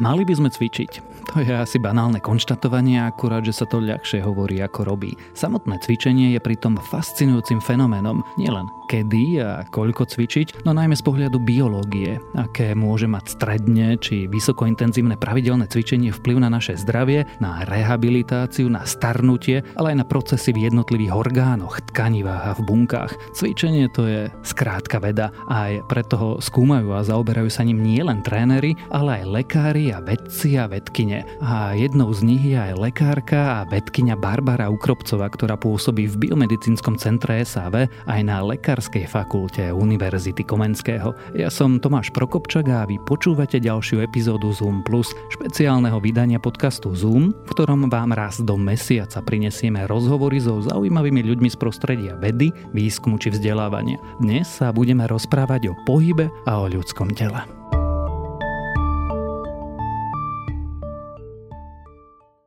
Mali by sme cvičiť. To je asi banálne konštatovanie, akurát, že sa to ľahšie hovorí ako robí. Samotné cvičenie je pritom fascinujúcim fenoménom. Nielen kedy a koľko cvičiť, no najmä z pohľadu biológie, aké môže mať stredne či vysokointenzívne pravidelné cvičenie vplyv na naše zdravie, na rehabilitáciu, na starnutie, ale aj na procesy v jednotlivých orgánoch, tkanivách a v bunkách. Cvičenie to je skrátka veda aj preto ho skúmajú a zaoberajú sa ním nielen tréneri, ale aj lekári a vedci a vedkine. A jednou z nich je aj lekárka a vedkynia Barbara Ukropcová, ktorá pôsobí v biomedicínskom centre SAV aj na Lekárskej fakulte Univerzity Komenského. Ja som Tomáš Prokopčak a vy počúvate ďalšiu epizódu Zoom Plus, špeciálneho vydania podcastu Zoom, v ktorom vám raz do mesiaca prinesieme rozhovory so zaujímavými ľuďmi z prostredia vedy, výskumu či vzdelávania. Dnes sa budeme rozprávať o pohybe a o ľudskom tele.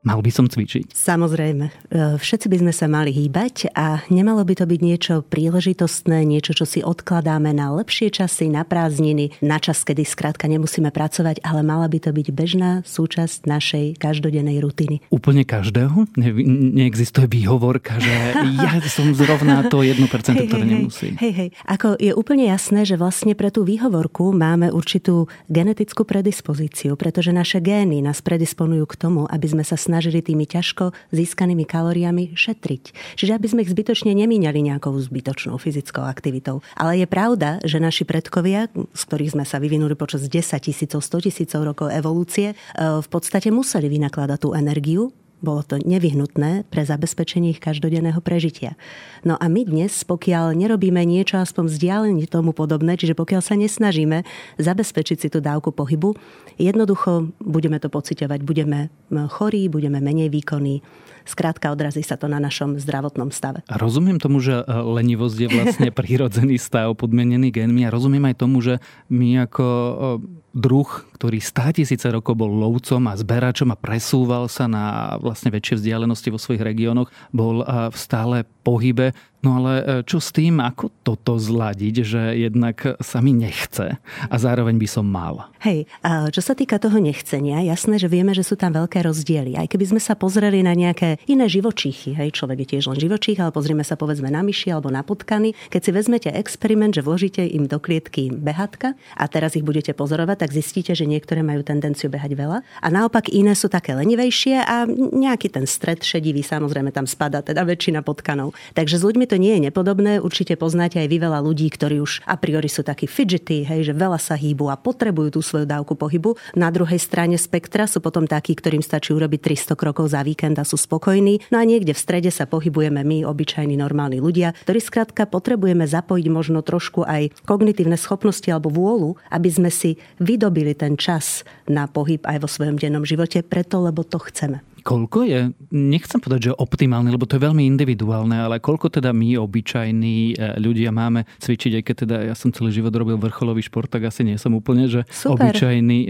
Mal by som cvičiť? Samozrejme. E, všetci by sme sa mali hýbať a nemalo by to byť niečo príležitostné, niečo, čo si odkladáme na lepšie časy, na prázdniny, na čas, kedy skrátka nemusíme pracovať, ale mala by to byť bežná súčasť našej každodennej rutiny. Úplne každého? Ne, neexistuje výhovorka, že ja som zrovna to 1%, hej, ktoré hej, nemusí. Hej, hej. Ako je úplne jasné, že vlastne pre tú výhovorku máme určitú genetickú predispozíciu, pretože naše gény nás predisponujú k tomu, aby sme sa snažili tými ťažko získanými kalóriami šetriť. Čiže aby sme ich zbytočne nemíňali nejakou zbytočnou fyzickou aktivitou. Ale je pravda, že naši predkovia, z ktorých sme sa vyvinuli počas 10 tisícov, 100 tisícov rokov evolúcie, e, v podstate museli vynakladať tú energiu bolo to nevyhnutné pre zabezpečenie ich každodenného prežitia. No a my dnes, pokiaľ nerobíme niečo aspoň vzdialenie tomu podobné, čiže pokiaľ sa nesnažíme zabezpečiť si tú dávku pohybu, jednoducho budeme to pociťovať, budeme chorí, budeme menej výkonní, Skrátka odrazí sa to na našom zdravotnom stave. A rozumiem tomu, že e, lenivosť je vlastne prírodzený stav podmenený génmi a rozumiem aj tomu, že my ako e, druh, ktorý stá tisíce rokov bol lovcom a zberačom a presúval sa na vlastne väčšie vzdialenosti vo svojich regiónoch, bol e, v stále pohybe, No ale e, čo s tým, ako toto zladiť, že jednak sa mi nechce a zároveň by som mal? Hej, čo sa týka toho nechcenia, jasné, že vieme, že sú tam veľké rozdiely. Aj keby sme sa pozreli na nejaké iné živočíchy, hej, človek je tiež len živočích, ale pozrieme sa povedzme na myši alebo na potkany. Keď si vezmete experiment, že vložíte im do klietky behatka a teraz ich budete pozorovať, tak zistíte, že niektoré majú tendenciu behať veľa a naopak iné sú také lenivejšie a nejaký ten stred šedivý samozrejme tam spada, teda väčšina potkanov. Takže s ľuďmi to nie je nepodobné. Určite poznáte aj vy veľa ľudí, ktorí už a priori sú takí fidgety, hej, že veľa sa hýbu a potrebujú tú svoju dávku pohybu. Na druhej strane spektra sú potom takí, ktorým stačí urobiť 300 krokov za víkend a sú spokojní. No a niekde v strede sa pohybujeme my, obyčajní normálni ľudia, ktorí skrátka potrebujeme zapojiť možno trošku aj kognitívne schopnosti alebo vôľu, aby sme si vydobili ten čas na pohyb aj vo svojom dennom živote, preto lebo to chceme. Koľko je, nechcem povedať, že optimálne, lebo to je veľmi individuálne, ale koľko teda my, obyčajní e, ľudia, máme cvičiť, aj keď teda ja som celý život robil vrcholový šport, tak asi nie som úplne, že Super. obyčajný, e,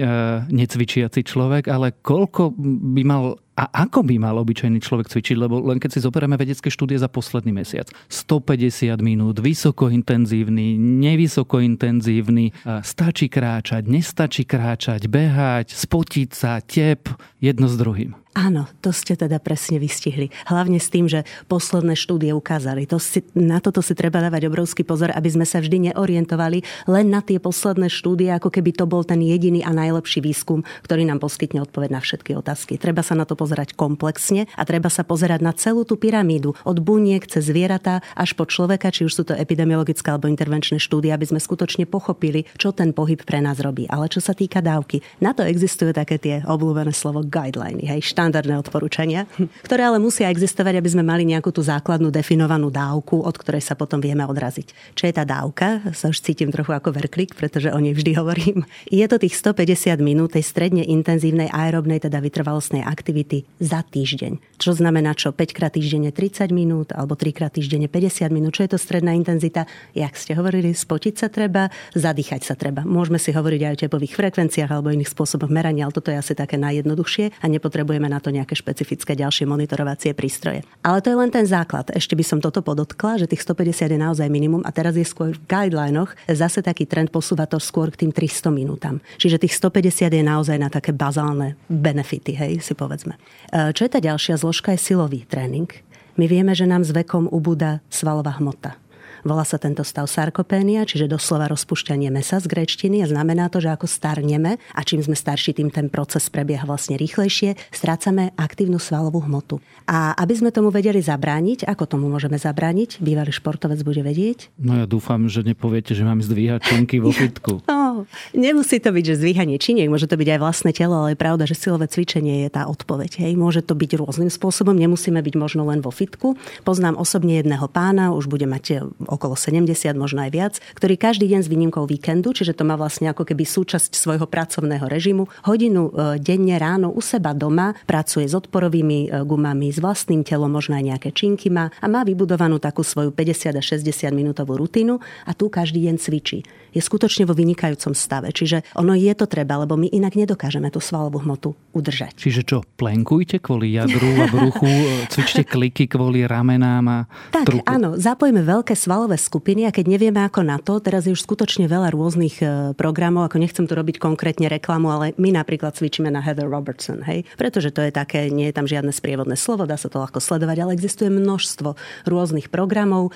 necvičiaci človek, ale koľko by mal a ako by mal obyčajný človek cvičiť? Lebo len keď si zoberieme vedecké štúdie za posledný mesiac. 150 minút, vysokointenzívny, nevysokointenzívny, stačí kráčať, nestačí kráčať, behať, spotiť sa, tep, jedno s druhým. Áno, to ste teda presne vystihli. Hlavne s tým, že posledné štúdie ukázali. To si, na toto si treba dávať obrovský pozor, aby sme sa vždy neorientovali len na tie posledné štúdie, ako keby to bol ten jediný a najlepší výskum, ktorý nám poskytne odpoveď na všetky otázky. Treba sa na to pozerať komplexne a treba sa pozerať na celú tú pyramídu. Od buniek cez zvieratá až po človeka, či už sú to epidemiologické alebo intervenčné štúdie, aby sme skutočne pochopili, čo ten pohyb pre nás robí. Ale čo sa týka dávky, na to existujú také tie obľúbené slovo guideliny, hej, štandardné odporúčania, ktoré ale musia existovať, aby sme mali nejakú tú základnú definovanú dávku, od ktorej sa potom vieme odraziť. Čo je tá dávka? Sa už cítim trochu ako verklik, pretože o nej vždy hovorím. Je to tých 150 minút tej stredne intenzívnej aerobnej, teda vytrvalostnej aktivity za týždeň. Čo znamená, čo 5 krát týždenne 30 minút alebo 3 krát týždenne 50 minút. Čo je to stredná intenzita? Jak ste hovorili, spotiť sa treba, zadýchať sa treba. Môžeme si hovoriť aj o tepových frekvenciách alebo iných spôsoboch merania, ale toto je asi také najjednoduchšie a nepotrebujeme na to nejaké špecifické ďalšie monitorovacie prístroje. Ale to je len ten základ. Ešte by som toto podotkla, že tých 150 je naozaj minimum a teraz je skôr v guidelinoch zase taký trend posúva to skôr k tým 300 minútam. Čiže tých 150 je naozaj na také bazálne benefity, hej, si povedzme. E, čo je tá ďalšia zložka, je silový tréning. My vieme, že nám s vekom ubúda svalová hmota. Volá sa tento stav sarkopénia, čiže doslova rozpušťanie mesa z gréčtiny a znamená to, že ako starneme a čím sme starší, tým ten proces prebieha vlastne rýchlejšie, strácame aktívnu svalovú hmotu. A aby sme tomu vedeli zabrániť, ako tomu môžeme zabrániť, bývalý športovec bude vedieť? No ja dúfam, že nepoviete, že mám zdvíhať činky vo fitku. No, nemusí to byť, že zdvíhanie činiek, môže to byť aj vlastné telo, ale je pravda, že silové cvičenie je tá odpoveď. Hej. Môže to byť rôznym spôsobom, nemusíme byť možno len vo fitku. Poznám osobne jedného pána, už bude mať okolo 70, možno aj viac, ktorý každý deň s výnimkou víkendu, čiže to má vlastne ako keby súčasť svojho pracovného režimu, hodinu e, denne ráno u seba doma pracuje s odporovými e, gumami, s vlastným telom, možno aj nejaké činky má a má vybudovanú takú svoju 50 až 60 minútovú rutinu a tu každý deň cvičí. Je skutočne vo vynikajúcom stave, čiže ono je to treba, lebo my inak nedokážeme tú svalovú hmotu udržať. Čiže čo, plenkujte kvôli jadru a bruchu, cvičte kliky kvôli ramenám a Tak, trupu. áno, zapojme veľké svalové skupiny a keď nevieme ako na to, teraz je už skutočne veľa rôznych e, programov, ako nechcem tu robiť konkrétne reklamu, ale my napríklad cvičíme na Heather Robertson, hej, pretože to je také, nie je tam žiadne sprievodné slovo, dá sa to ľahko sledovať, ale existuje množstvo rôznych programov,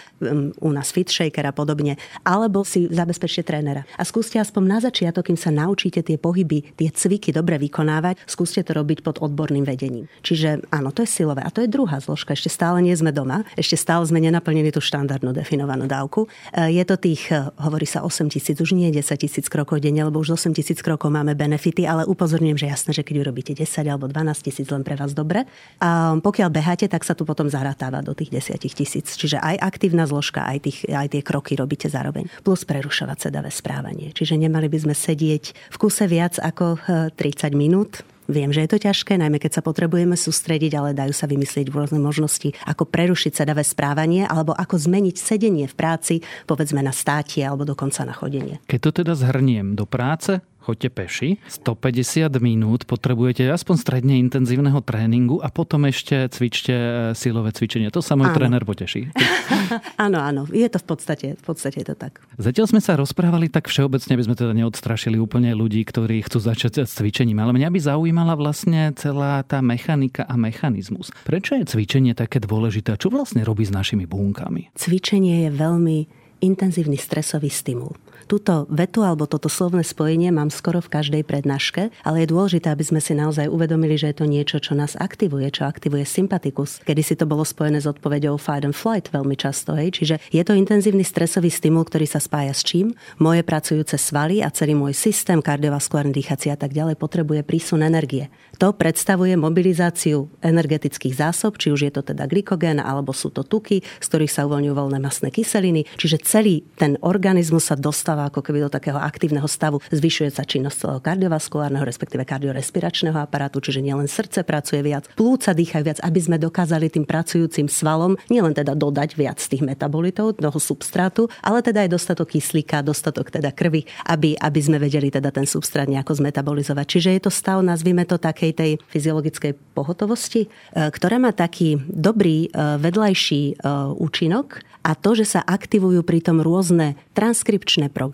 u nás FitShaker a podobne, alebo si zabezpečte trénera. A skúste aspoň na začiatok, kým sa naučíte tie pohyby, tie cviky dobre vykonávať, skúste to robiť pod odborným vedením. Čiže áno, to je silové. A to je druhá zložka. Ešte stále nie sme doma, ešte stále sme nenaplnili tú štandardnú definovanú dávku. E, je to tých, e, hovorí sa 8 tisíc, už nie 10 tisíc krokov denne, lebo už 8 tisíc krokov máme benefity, ale upozorňujem, že jasné, že keď urobíte 10 alebo 12 tisíc, len pre vás dobre. A pokiaľ beháte, tak sa tu potom zaratáva do tých 10 tisíc. Čiže aj aktívna zložka, aj, tých, aj tie kroky robíte zároveň. Plus prerušovať sedavé správanie. Čiže nemali by sme sedieť v kuse viac ako 30 e, minút, Viem, že je to ťažké, najmä keď sa potrebujeme sústrediť, ale dajú sa vymyslieť rôzne možnosti, ako prerušiť sedavé správanie alebo ako zmeniť sedenie v práci, povedzme na státie alebo dokonca na chodenie. Keď to teda zhrniem do práce, choďte peši, 150 minút potrebujete aspoň stredne intenzívneho tréningu a potom ešte cvičte e, silové cvičenie. To sa môj áno. tréner poteší. áno, áno, je to v podstate, v podstate je to tak. Zatiaľ sme sa rozprávali tak všeobecne, aby sme teda neodstrašili úplne ľudí, ktorí chcú začať s cvičením, ale mňa by zaujímala vlastne celá tá mechanika a mechanizmus. Prečo je cvičenie také dôležité? Čo vlastne robí s našimi bunkami? Cvičenie je veľmi intenzívny stresový stimul. Túto vetu alebo toto slovné spojenie mám skoro v každej prednáške, ale je dôležité, aby sme si naozaj uvedomili, že je to niečo, čo nás aktivuje, čo aktivuje sympatikus. Kedy si to bolo spojené s odpovedou fight and flight veľmi často. Hej? Čiže je to intenzívny stresový stimul, ktorý sa spája s čím? Moje pracujúce svaly a celý môj systém kardiovaskulárny, dýchací a tak ďalej potrebuje prísun energie. To predstavuje mobilizáciu energetických zásob, či už je to teda glykogén, alebo sú to tuky, z ktorých sa uvoľňujú voľné masné kyseliny. Čiže celý ten organizmus sa dostáva dostáva ako keby do takého aktívneho stavu, zvyšuje sa činnosť celého kardiovaskulárneho, respektíve kardiorespiračného aparátu, čiže nielen srdce pracuje viac, plúca dýchajú viac, aby sme dokázali tým pracujúcim svalom nielen teda dodať viac tých metabolitov, toho substrátu, ale teda aj dostatok kyslíka, dostatok teda krvi, aby, aby sme vedeli teda ten substrát nejako zmetabolizovať. Čiže je to stav, nazvime to takej tej fyziologickej pohotovosti, e, ktorá má taký dobrý e, vedľajší e, účinok a to, že sa aktivujú pritom rôzne transkripčné programy,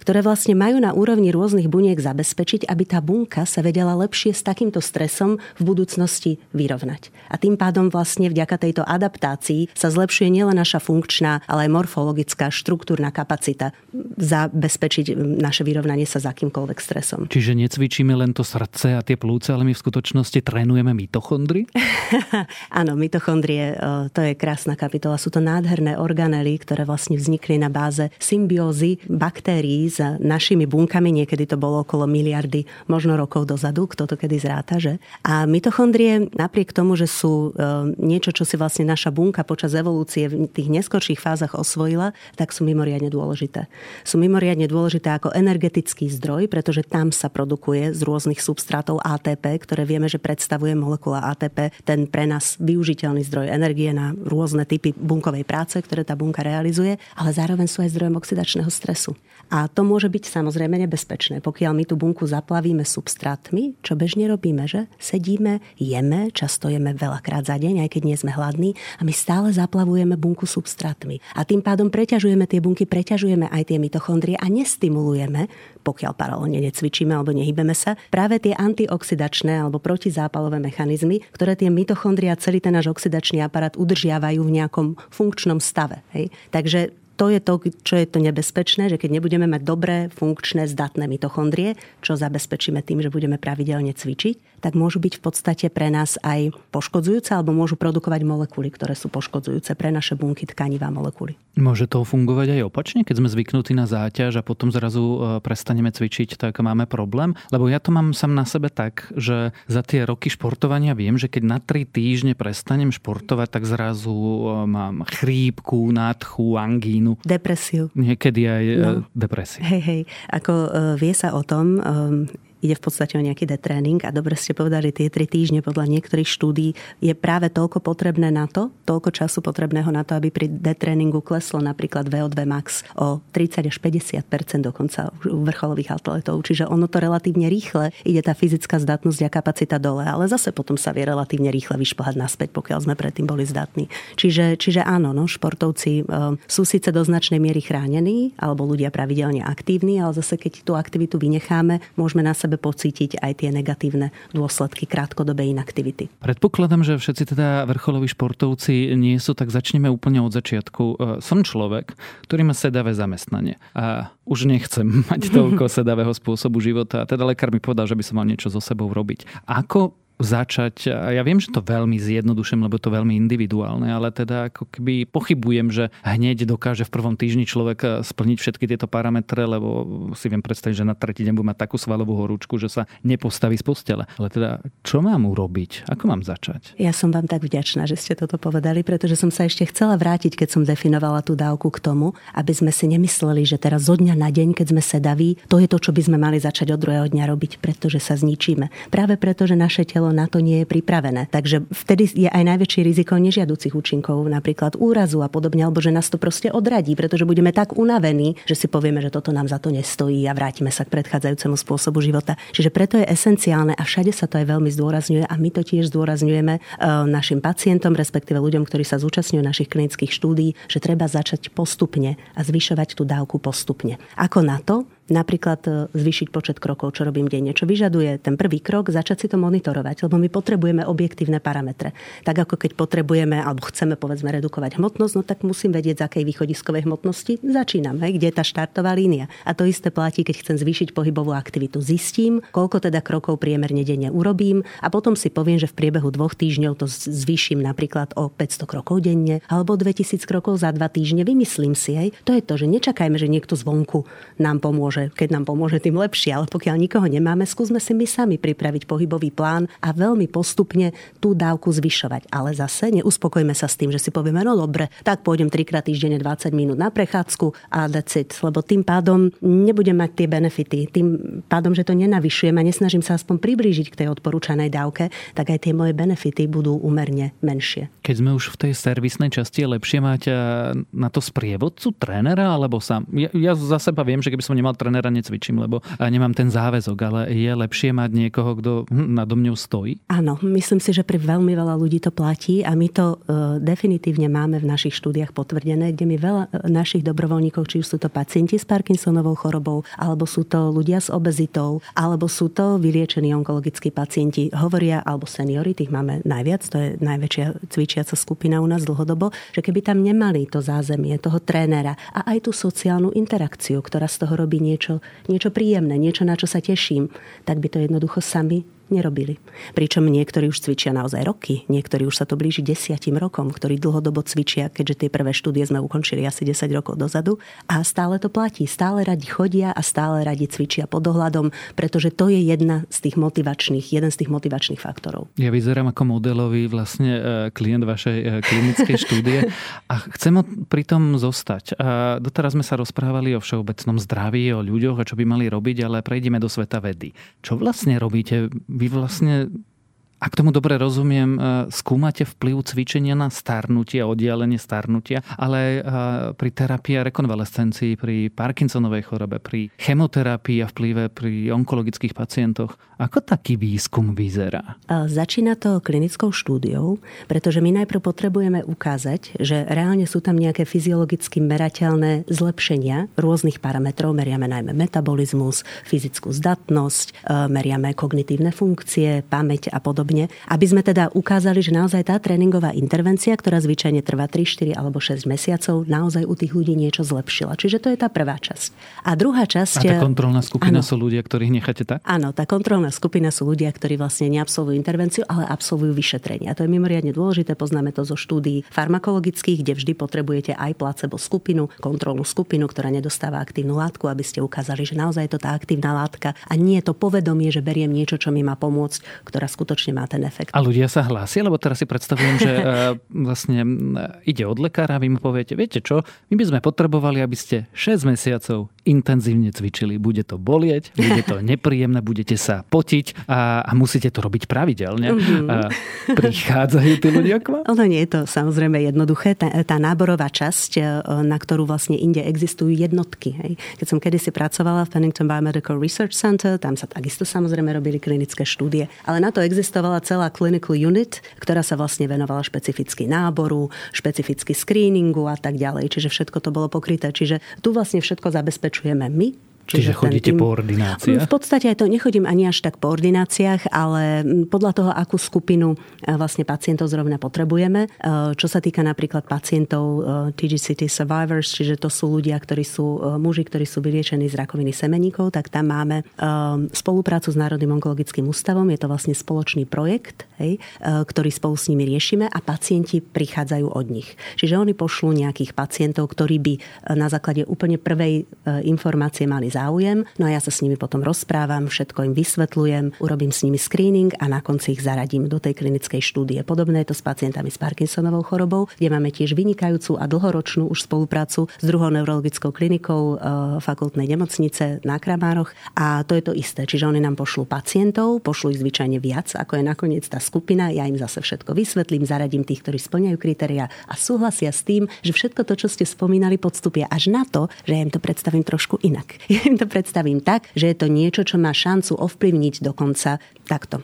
ktoré vlastne majú na úrovni rôznych buniek zabezpečiť, aby tá bunka sa vedela lepšie s takýmto stresom v budúcnosti vyrovnať. A tým pádom vlastne vďaka tejto adaptácii sa zlepšuje nielen naša funkčná, ale aj morfologická, štruktúrna kapacita zabezpečiť naše vyrovnanie sa s akýmkoľvek stresom. Čiže necvičíme len to srdce a tie plúce, ale my v skutočnosti trénujeme mitochondry? Áno, mitochondrie, to je krásna kapitola. Sú to nádherné organely, ktoré vlastne vznikli na báze symbiózy baktérií s našimi bunkami. Niekedy to bolo okolo miliardy, možno rokov dozadu, kto to kedy zráta, že? A mitochondrie, napriek tomu, že sú e, niečo, čo si vlastne naša bunka počas evolúcie v tých neskorších fázach osvojila, tak sú mimoriadne dôležité. Sú mimoriadne dôležité ako energetický zdroj, pretože tam sa produkuje z rôznych substrátov ATP, ktoré vieme, že predstavuje molekula ATP, ten pre nás využiteľný zdroj energie na rôzne typy bunkovej práce, ktoré tá bunka realizuje, ale zároveň sú aj zdrojom oxidačného stresu. A to môže byť samozrejme nebezpečné, pokiaľ my tú bunku zaplavíme substrátmi, čo bežne robíme, že sedíme, jeme, často jeme veľakrát za deň, aj keď nie sme hladní, a my stále zaplavujeme bunku substrátmi. A tým pádom preťažujeme tie bunky, preťažujeme aj tie mitochondrie a nestimulujeme, pokiaľ paralelne necvičíme alebo nehybeme sa, práve tie antioxidačné alebo protizápalové mechanizmy, ktoré tie mitochondria celý ten náš oxidačný aparát udržiavajú v nejakom funkčnom stave. Hej? Takže to je to, čo je to nebezpečné, že keď nebudeme mať dobré, funkčné, zdatné mitochondrie, čo zabezpečíme tým, že budeme pravidelne cvičiť, tak môžu byť v podstate pre nás aj poškodzujúce alebo môžu produkovať molekuly, ktoré sú poškodzujúce pre naše bunky, tkanivá molekuly. Môže to fungovať aj opačne, keď sme zvyknutí na záťaž a potom zrazu e, prestaneme cvičiť, tak máme problém? Lebo ja to mám sam na sebe tak, že za tie roky športovania viem, že keď na 3 týždne prestanem športovať, tak zrazu e, mám chrípku, nádchu, angínu. Depresiu. Niekedy aj no. depresiu. Hej, hej. Ako vie sa o tom, ide v podstate o nejaký detréning a dobre ste povedali, tie tri týždne podľa niektorých štúdí je práve toľko potrebné na to, toľko času potrebného na to, aby pri detréningu kleslo napríklad VO2 max o 30 až 50 dokonca u vrcholových atletov. Čiže ono to relatívne rýchle ide tá fyzická zdatnosť a kapacita dole, ale zase potom sa vie relatívne rýchle vyšplhať naspäť, pokiaľ sme predtým boli zdatní. Čiže, čiže áno, no, športovci e, sú síce do značnej miery chránení, alebo ľudia pravidelne aktívni, ale zase keď tú aktivitu vynecháme, môžeme na sebe sebe pocítiť aj tie negatívne dôsledky krátkodobej inaktivity. Predpokladám, že všetci teda vrcholoví športovci nie sú, tak začneme úplne od začiatku. E, som človek, ktorý má sedavé zamestnanie a už nechcem mať toľko sedavého spôsobu života. A teda lekár mi povedal, že by som mal niečo so sebou robiť. Ako začať, ja viem, že to veľmi zjednoduším, lebo to veľmi individuálne, ale teda ako keby pochybujem, že hneď dokáže v prvom týždni človek eh, splniť všetky tieto parametre, lebo si viem predstaviť, že na tretí deň bude mať takú svalovú horúčku, že sa nepostaví z postele. Ale teda, čo mám urobiť? Ako mám začať? Ja som vám tak vďačná, že ste toto povedali, pretože som sa ešte chcela vrátiť, keď som definovala tú dávku k tomu, aby sme si nemysleli, že teraz zo dňa na deň, keď sme sedaví, to je to, čo by sme mali začať od druhého dňa robiť, pretože sa zničíme. Práve preto, že naše telo na to nie je pripravené. Takže vtedy je aj najväčšie riziko nežiaducich účinkov, napríklad úrazu a podobne, alebo že nás to proste odradí, pretože budeme tak unavení, že si povieme, že toto nám za to nestojí a vrátime sa k predchádzajúcemu spôsobu života. Čiže preto je esenciálne a všade sa to aj veľmi zdôrazňuje a my to tiež zdôrazňujeme e, našim pacientom, respektíve ľuďom, ktorí sa zúčastňujú našich klinických štúdí, že treba začať postupne a zvyšovať tú dávku postupne. Ako na to? Napríklad e, zvýšiť počet krokov, čo robím denne. Čo vyžaduje ten prvý krok, začať si to monitorovať, lebo my potrebujeme objektívne parametre. Tak ako keď potrebujeme alebo chceme povedzme redukovať hmotnosť, no tak musím vedieť, z akej východiskovej hmotnosti začínam, hej, kde je tá štartová línia. A to isté platí, keď chcem zvýšiť pohybovú aktivitu. Zistím, koľko teda krokov priemerne denne urobím a potom si poviem, že v priebehu dvoch týždňov to zvýšim napríklad o 500 krokov denne alebo 2000 krokov za dva týždne. Vymyslím si, hej. To je to, že nečakajme, že niekto zvonku nám pomôže že keď nám pomôže, tým lepšie. Ale pokiaľ nikoho nemáme, skúsme si my sami pripraviť pohybový plán a veľmi postupne tú dávku zvyšovať. Ale zase neuspokojme sa s tým, že si povieme, no dobre, tak pôjdem trikrát týždenne 20 minút na prechádzku a decit, lebo tým pádom nebudem mať tie benefity. Tým pádom, že to nenavyšujem a nesnažím sa aspoň priblížiť k tej odporúčanej dávke, tak aj tie moje benefity budú umerne menšie. Keď sme už v tej servisnej časti, je lepšie mať eh, na to sprievodcu trénera, alebo sám? Ja, ja za seba viem, že keby som nemal trénera necvičím, lebo nemám ten záväzok, ale je lepšie mať niekoho, kto hm, nado mňou stojí? Áno, myslím si, že pri veľmi veľa ľudí to platí a my to uh, definitívne máme v našich štúdiách potvrdené, kde mi veľa e, našich dobrovoľníkov, či už sú to pacienti s Parkinsonovou chorobou, alebo sú to ľudia s obezitou, alebo sú to vyliečení onkologickí pacienti, hovoria, alebo seniory, tých máme najviac, to je najväčšia cvičiaca skupina u nás dlhodobo, že keby tam nemali to zázemie toho trénera a aj tú sociálnu interakciu, ktorá z toho robí niečo, niečo príjemné, niečo, na čo sa teším, tak by to jednoducho sami nerobili. Pričom niektorí už cvičia naozaj roky, niektorí už sa to blíži desiatim rokom, ktorí dlhodobo cvičia, keďže tie prvé štúdie sme ukončili asi 10 rokov dozadu a stále to platí. Stále radi chodia a stále radi cvičia pod dohľadom, pretože to je jedna z tých motivačných, jeden z tých motivačných faktorov. Ja vyzerám ako modelový vlastne e, klient vašej e, klinickej štúdie a chcem pri tom zostať. A doteraz sme sa rozprávali o všeobecnom zdraví, o ľuďoch a čo by mali robiť, ale prejdeme do sveta vedy. Čo vlastne robíte vy vlastne Ak tomu dobre rozumiem, skúmate vplyv cvičenia na starnutie, oddialenie starnutia, ale pri terapii a rekonvalescencii, pri Parkinsonovej chorobe, pri chemoterapii a vplyve pri onkologických pacientoch. Ako taký výskum vyzerá? Začína to klinickou štúdiou, pretože my najprv potrebujeme ukázať, že reálne sú tam nejaké fyziologicky merateľné zlepšenia rôznych parametrov. Meriame najmä metabolizmus, fyzickú zdatnosť, meriame kognitívne funkcie, pamäť a podobne, aby sme teda ukázali, že naozaj tá tréningová intervencia, ktorá zvyčajne trvá 3, 4 alebo 6 mesiacov, naozaj u tých ľudí niečo zlepšila. Čiže to je tá prvá časť. A druhá časť... A tá kontrolná skupina áno, sú ľudia, ktorých necháte tak? Áno, tá kontrolná skupina sú ľudia, ktorí vlastne neabsolvujú intervenciu, ale absolvujú vyšetrenie. A to je mimoriadne dôležité, poznáme to zo štúdií farmakologických, kde vždy potrebujete aj placebo skupinu, kontrolnú skupinu, ktorá nedostáva aktívnu látku, aby ste ukázali, že naozaj je to tá aktívna látka a nie je to povedomie, že beriem niečo, čo mi má pomôcť, ktorá skutočne má ten efekt. A ľudia sa hlásia, lebo teraz si predstavujem, že e, vlastne ide od lekára a vy mu poviete, viete čo, my by sme potrebovali, aby ste 6 mesiacov intenzívne cvičili. Bude to bolieť, bude to nepríjemné, budete sa potiť a, a musíte to robiť pravidelne. Mm-hmm. A prichádzajú tí ľudia k vám? Ono nie je to samozrejme jednoduché. Tá, tá náborová časť, e, na ktorú vlastne inde existujú jednotky. Hej. Keď som kedysi pracovala v Pennington Biomedical Research Center, tam sa takisto samozrejme robili klinické štúdie. Ale na to existovala celá clinical unit, ktorá sa vlastne venovala špecificky náboru, špecificky screeningu a tak ďalej. Čiže všetko to bolo pokryté. Čiže tu vlastne všetko zabezpečujeme my, Čiže chodíte tým, po ordináciách? V podstate aj to nechodím ani až tak po ordináciách, ale podľa toho, akú skupinu e, vlastne pacientov zrovna potrebujeme. E, čo sa týka napríklad pacientov e, TGCT survivors, čiže to sú ľudia, ktorí sú muži, ktorí sú vyliečení z rakoviny semeníkov, tak tam máme spoluprácu s Národným onkologickým ústavom. Je to vlastne spoločný projekt, hej, ktorý spolu s nimi riešime a pacienti prichádzajú od nich. Čiže oni pošlú nejakých pacientov, ktorí by na základe úplne prvej informácie mali záujem. No a ja sa s nimi potom rozprávam, všetko im vysvetľujem, urobím s nimi screening a na konci ich zaradím do tej klinickej štúdie. Podobné je to s pacientami s Parkinsonovou chorobou, kde máme tiež vynikajúcu a dlhoročnú už spoluprácu s druhou neurologickou klinikou e, fakultnej nemocnice na Kramároch. A to je to isté. Čiže oni nám pošlú pacientov, pošlú ich zvyčajne viac, ako je nakoniec tá skupina. Ja im zase všetko vysvetlím, zaradím tých, ktorí splňajú kritéria a súhlasia s tým, že všetko to, čo ste spomínali, podstupia až na to, že ja im to predstavím trošku inak. im to predstavím tak, že je to niečo, čo má šancu ovplyvniť dokonca takto.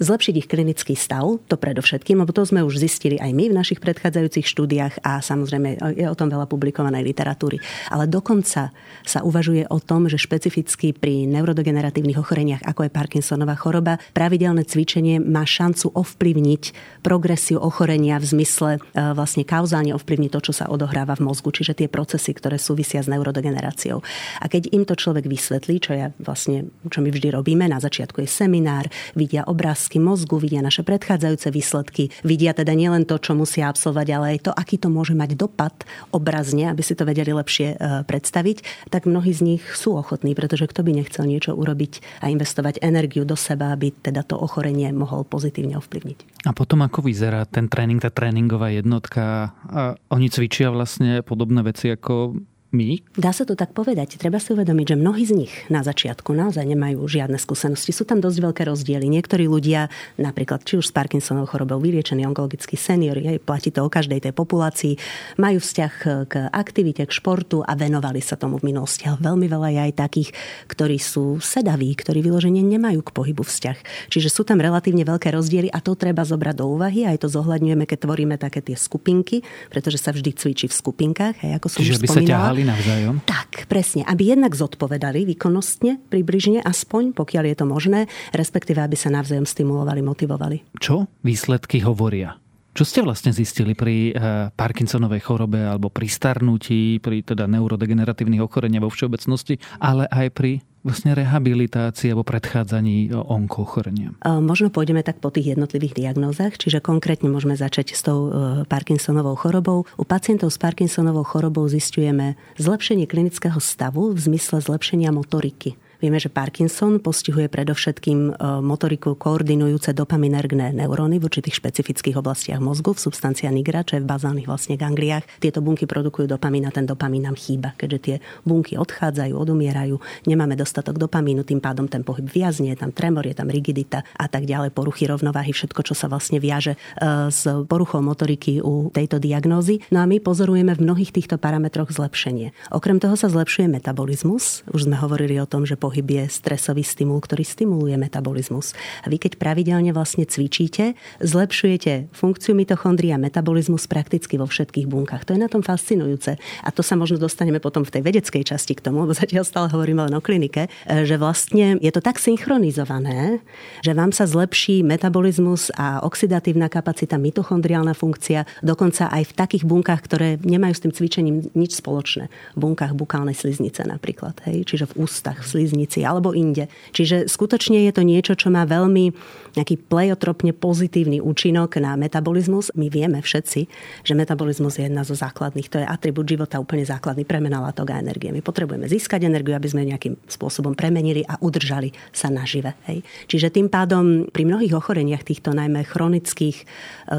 Zlepšiť ich klinický stav, to predovšetkým, lebo to sme už zistili aj my v našich predchádzajúcich štúdiách a samozrejme je o tom veľa publikovanej literatúry. Ale dokonca sa uvažuje o tom, že špecificky pri neurodegeneratívnych ochoreniach, ako je Parkinsonová choroba, pravidelné cvičenie má šancu ovplyvniť progresiu ochorenia v zmysle e, vlastne kauzálne ovplyvniť to, čo sa odohráva v mozgu, čiže tie procesy, ktoré súvisia s neurodegeneráciou. A keď im to človek vysvetlí, čo ja vlastne, čo my vždy robíme, na začiatku je seminár, vidia obrázky mozgu, vidia naše predchádzajúce výsledky, vidia teda nielen to, čo musia absolvovať, ale aj to, aký to môže mať dopad obrazne, aby si to vedeli lepšie e, predstaviť, tak mnohí z nich sú ochotní, pretože kto by nechcel niečo urobiť a investovať energiu do seba, aby teda to ochorenie mohol pozitívne ovplyvniť. A potom ako vyzerá ten tréning, tá tréningová jednotka? A oni cvičia vlastne podobné veci ako my? Dá sa to tak povedať. Treba si uvedomiť, že mnohí z nich na začiatku naozaj nemajú žiadne skúsenosti. Sú tam dosť veľké rozdiely. Niektorí ľudia, napríklad či už s Parkinsonovou chorobou, vyliečení onkologickí seniori, aj platí to o každej tej populácii, majú vzťah k aktivite, k športu a venovali sa tomu v minulosti. Ale veľmi veľa je aj takých, ktorí sú sedaví, ktorí vyloženie nemajú k pohybu vzťah. Čiže sú tam relatívne veľké rozdiely a to treba zobrať do úvahy. Aj to zohľadňujeme, keď tvoríme také tie skupinky, pretože sa vždy cvičí v skupinkách. Aj ako som Čiže už spomínala pomáhali navzájom? Tak, presne. Aby jednak zodpovedali výkonnostne, približne aspoň, pokiaľ je to možné, respektíve aby sa navzájom stimulovali, motivovali. Čo výsledky hovoria? Čo ste vlastne zistili pri eh, Parkinsonovej chorobe alebo pri starnutí, pri teda neurodegeneratívnych ochoreniach vo všeobecnosti, ale aj pri vlastne rehabilitácii alebo predchádzaní onkochoreniam? Možno pôjdeme tak po tých jednotlivých diagnózach, čiže konkrétne môžeme začať s tou e, Parkinsonovou chorobou. U pacientov s Parkinsonovou chorobou zistujeme zlepšenie klinického stavu v zmysle zlepšenia motoriky Vieme, že Parkinson postihuje predovšetkým e, motoriku koordinujúce dopaminergné neuróny v určitých špecifických oblastiach mozgu, v substancia nigra, čo je v bazálnych vlastne gangliách. Tieto bunky produkujú dopamín a ten dopamín nám chýba, keďže tie bunky odchádzajú, odumierajú, nemáme dostatok dopamínu, tým pádom ten pohyb viazne, je tam tremor, je tam rigidita a tak ďalej, poruchy rovnováhy, všetko, čo sa vlastne viaže e, s poruchou motoriky u tejto diagnózy. No a my pozorujeme v mnohých týchto parametroch zlepšenie. Okrem toho sa zlepšuje metabolizmus. Už sme hovorili o tom, že po pohyb je stresový stimul, ktorý stimuluje metabolizmus. A vy keď pravidelne vlastne cvičíte, zlepšujete funkciu mitochondria a metabolizmus prakticky vo všetkých bunkách. To je na tom fascinujúce. A to sa možno dostaneme potom v tej vedeckej časti k tomu, lebo zatiaľ stále hovoríme len o klinike, že vlastne je to tak synchronizované, že vám sa zlepší metabolizmus a oxidatívna kapacita, mitochondriálna funkcia, dokonca aj v takých bunkách, ktoré nemajú s tým cvičením nič spoločné. V bunkách bukálnej sliznice napríklad, hej? čiže v ústach, v sliznici nemocnici alebo inde. Čiže skutočne je to niečo, čo má veľmi nejaký plejotropne pozitívny účinok na metabolizmus. My vieme všetci, že metabolizmus je jedna zo základných, to je atribút života úplne základný, premena látok a energie. My potrebujeme získať energiu, aby sme nejakým spôsobom premenili a udržali sa nažive. Hej. Čiže tým pádom pri mnohých ochoreniach týchto najmä chronických, e,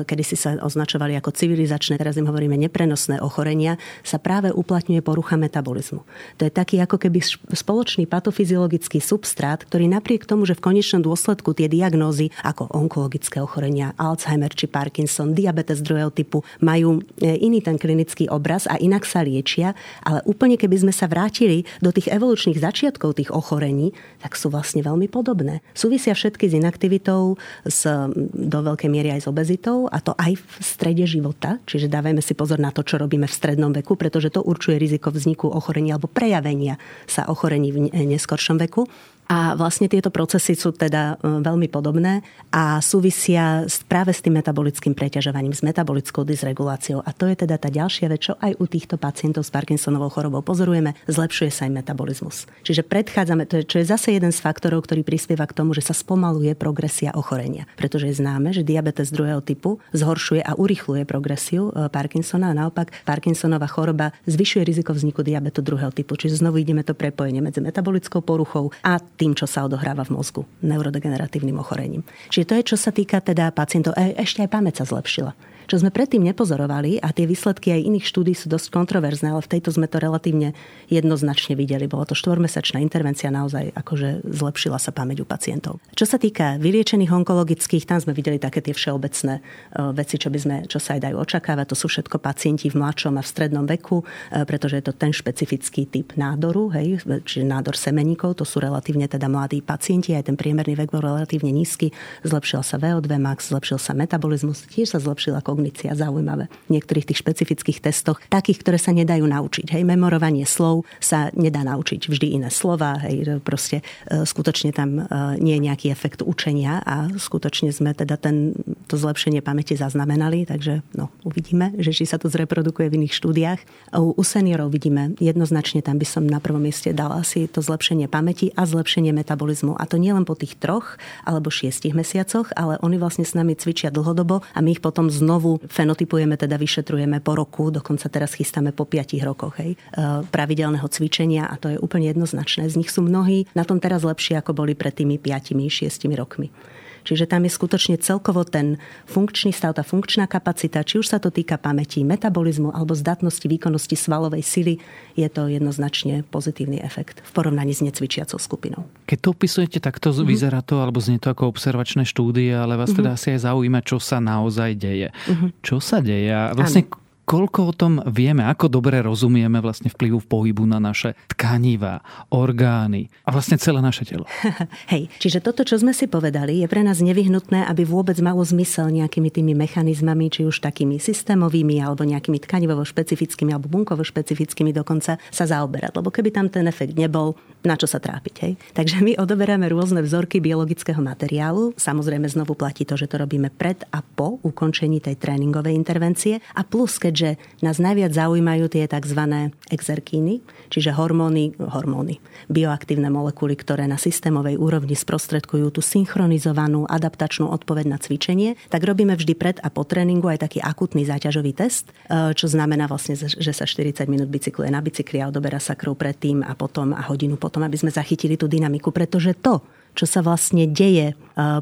kedy si sa označovali ako civilizačné, teraz im hovoríme neprenosné ochorenia, sa práve uplatňuje porucha metabolizmu. To je taký ako keby spoločný patofyziologický fyziologický substrát, ktorý napriek tomu, že v konečnom dôsledku tie diagnózy ako onkologické ochorenia, Alzheimer či Parkinson, diabetes druhého typu majú e, iný ten klinický obraz a inak sa liečia, ale úplne keby sme sa vrátili do tých evolučných začiatkov tých ochorení, tak sú vlastne veľmi podobné. Súvisia všetky s inaktivitou, s, do veľkej miery aj s obezitou a to aj v strede života, čiže dávajme si pozor na to, čo robíme v strednom veku, pretože to určuje riziko vzniku ochorenia alebo prejavenia sa ochorení v neskôr staršom veku. A vlastne tieto procesy sú teda e, veľmi podobné a súvisia práve s tým metabolickým preťažovaním, s metabolickou dysreguláciou. A to je teda tá ďalšia vec, čo aj u týchto pacientov s Parkinsonovou chorobou pozorujeme, zlepšuje sa im metabolizmus. Čiže predchádzame, to je, čo je zase jeden z faktorov, ktorý prispieva k tomu, že sa spomaluje progresia ochorenia. Pretože je známe, že diabetes druhého typu zhoršuje a urychluje progresiu e, Parkinsona a naopak Parkinsonova choroba zvyšuje riziko vzniku diabetu druhého typu. Čiže znovu ideme to prepojenie medzi metabolickou poruchou a tým, čo sa odohráva v mozgu, neurodegeneratívnym ochorením. Čiže to je, čo sa týka teda pacientov. E, ešte aj pamäť sa zlepšila čo sme predtým nepozorovali a tie výsledky aj iných štúdí sú dosť kontroverzné, ale v tejto sme to relatívne jednoznačne videli. Bola to štvormesačná intervencia, naozaj akože zlepšila sa pamäť u pacientov. Čo sa týka vyliečených onkologických, tam sme videli také tie všeobecné e, veci, čo, by sme, čo sa aj dajú očakávať. To sú všetko pacienti v mladšom a v strednom veku, e, pretože je to ten špecifický typ nádoru, hej, čiže nádor semeníkov, to sú relatívne teda mladí pacienti, aj ten priemerný vek bol relatívne nízky, zlepšil sa VO2 max, zlepšil sa metabolizmus, tiež sa zlepšila kognícia, zaujímavé. V niektorých tých špecifických testoch, takých, ktoré sa nedajú naučiť. Hej, memorovanie slov sa nedá naučiť. Vždy iné slova, hej, proste e, skutočne tam e, nie je nejaký efekt učenia a skutočne sme teda ten, to zlepšenie pamäti zaznamenali, takže no, uvidíme, že či sa to zreprodukuje v iných štúdiách. U, u seniorov vidíme, jednoznačne tam by som na prvom mieste dala asi to zlepšenie pamäti a zlepšenie metabolizmu. A to nie len po tých troch alebo šiestich mesiacoch, ale oni vlastne s nami cvičia dlhodobo a my ich potom znovu fenotypujeme, teda vyšetrujeme po roku, dokonca teraz chystáme po 5 rokoch hej, e, pravidelného cvičenia a to je úplne jednoznačné. Z nich sú mnohí na tom teraz lepšie, ako boli pred tými 5-6 rokmi. Čiže tam je skutočne celkovo ten funkčný stav, tá funkčná kapacita, či už sa to týka pamäti, metabolizmu alebo zdatnosti, výkonnosti svalovej sily, je to jednoznačne pozitívny efekt v porovnaní s necvičiacou skupinou. Keď to opisujete takto, mm-hmm. vyzerá to, alebo znie to ako observačné štúdie, ale vás mm-hmm. teda asi aj zaujíma, čo sa naozaj deje. Mm-hmm. Čo sa deje? A vlastne ano koľko o tom vieme, ako dobre rozumieme vlastne vplyvu v pohybu na naše tkaniva, orgány a vlastne celé naše telo. Hej, čiže toto, čo sme si povedali, je pre nás nevyhnutné, aby vôbec malo zmysel nejakými tými mechanizmami, či už takými systémovými, alebo nejakými tkanivovo špecifickými, alebo bunkovo špecifickými dokonca sa zaoberať. Lebo keby tam ten efekt nebol, na čo sa trápiť. Hej? Takže my odoberáme rôzne vzorky biologického materiálu. Samozrejme znovu platí to, že to robíme pred a po ukončení tej tréningovej intervencie. A plus, keďže keďže nás najviac zaujímajú tie tzv. exerkíny, čiže hormóny, hormóny, bioaktívne molekuly, ktoré na systémovej úrovni sprostredkujú tú synchronizovanú adaptačnú odpoveď na cvičenie, tak robíme vždy pred a po tréningu aj taký akutný záťažový test, e, čo znamená vlastne, že sa 40 minút bicykluje na bicykli a odoberá sa krv predtým a potom a hodinu potom, aby sme zachytili tú dynamiku, pretože to, čo sa vlastne deje e,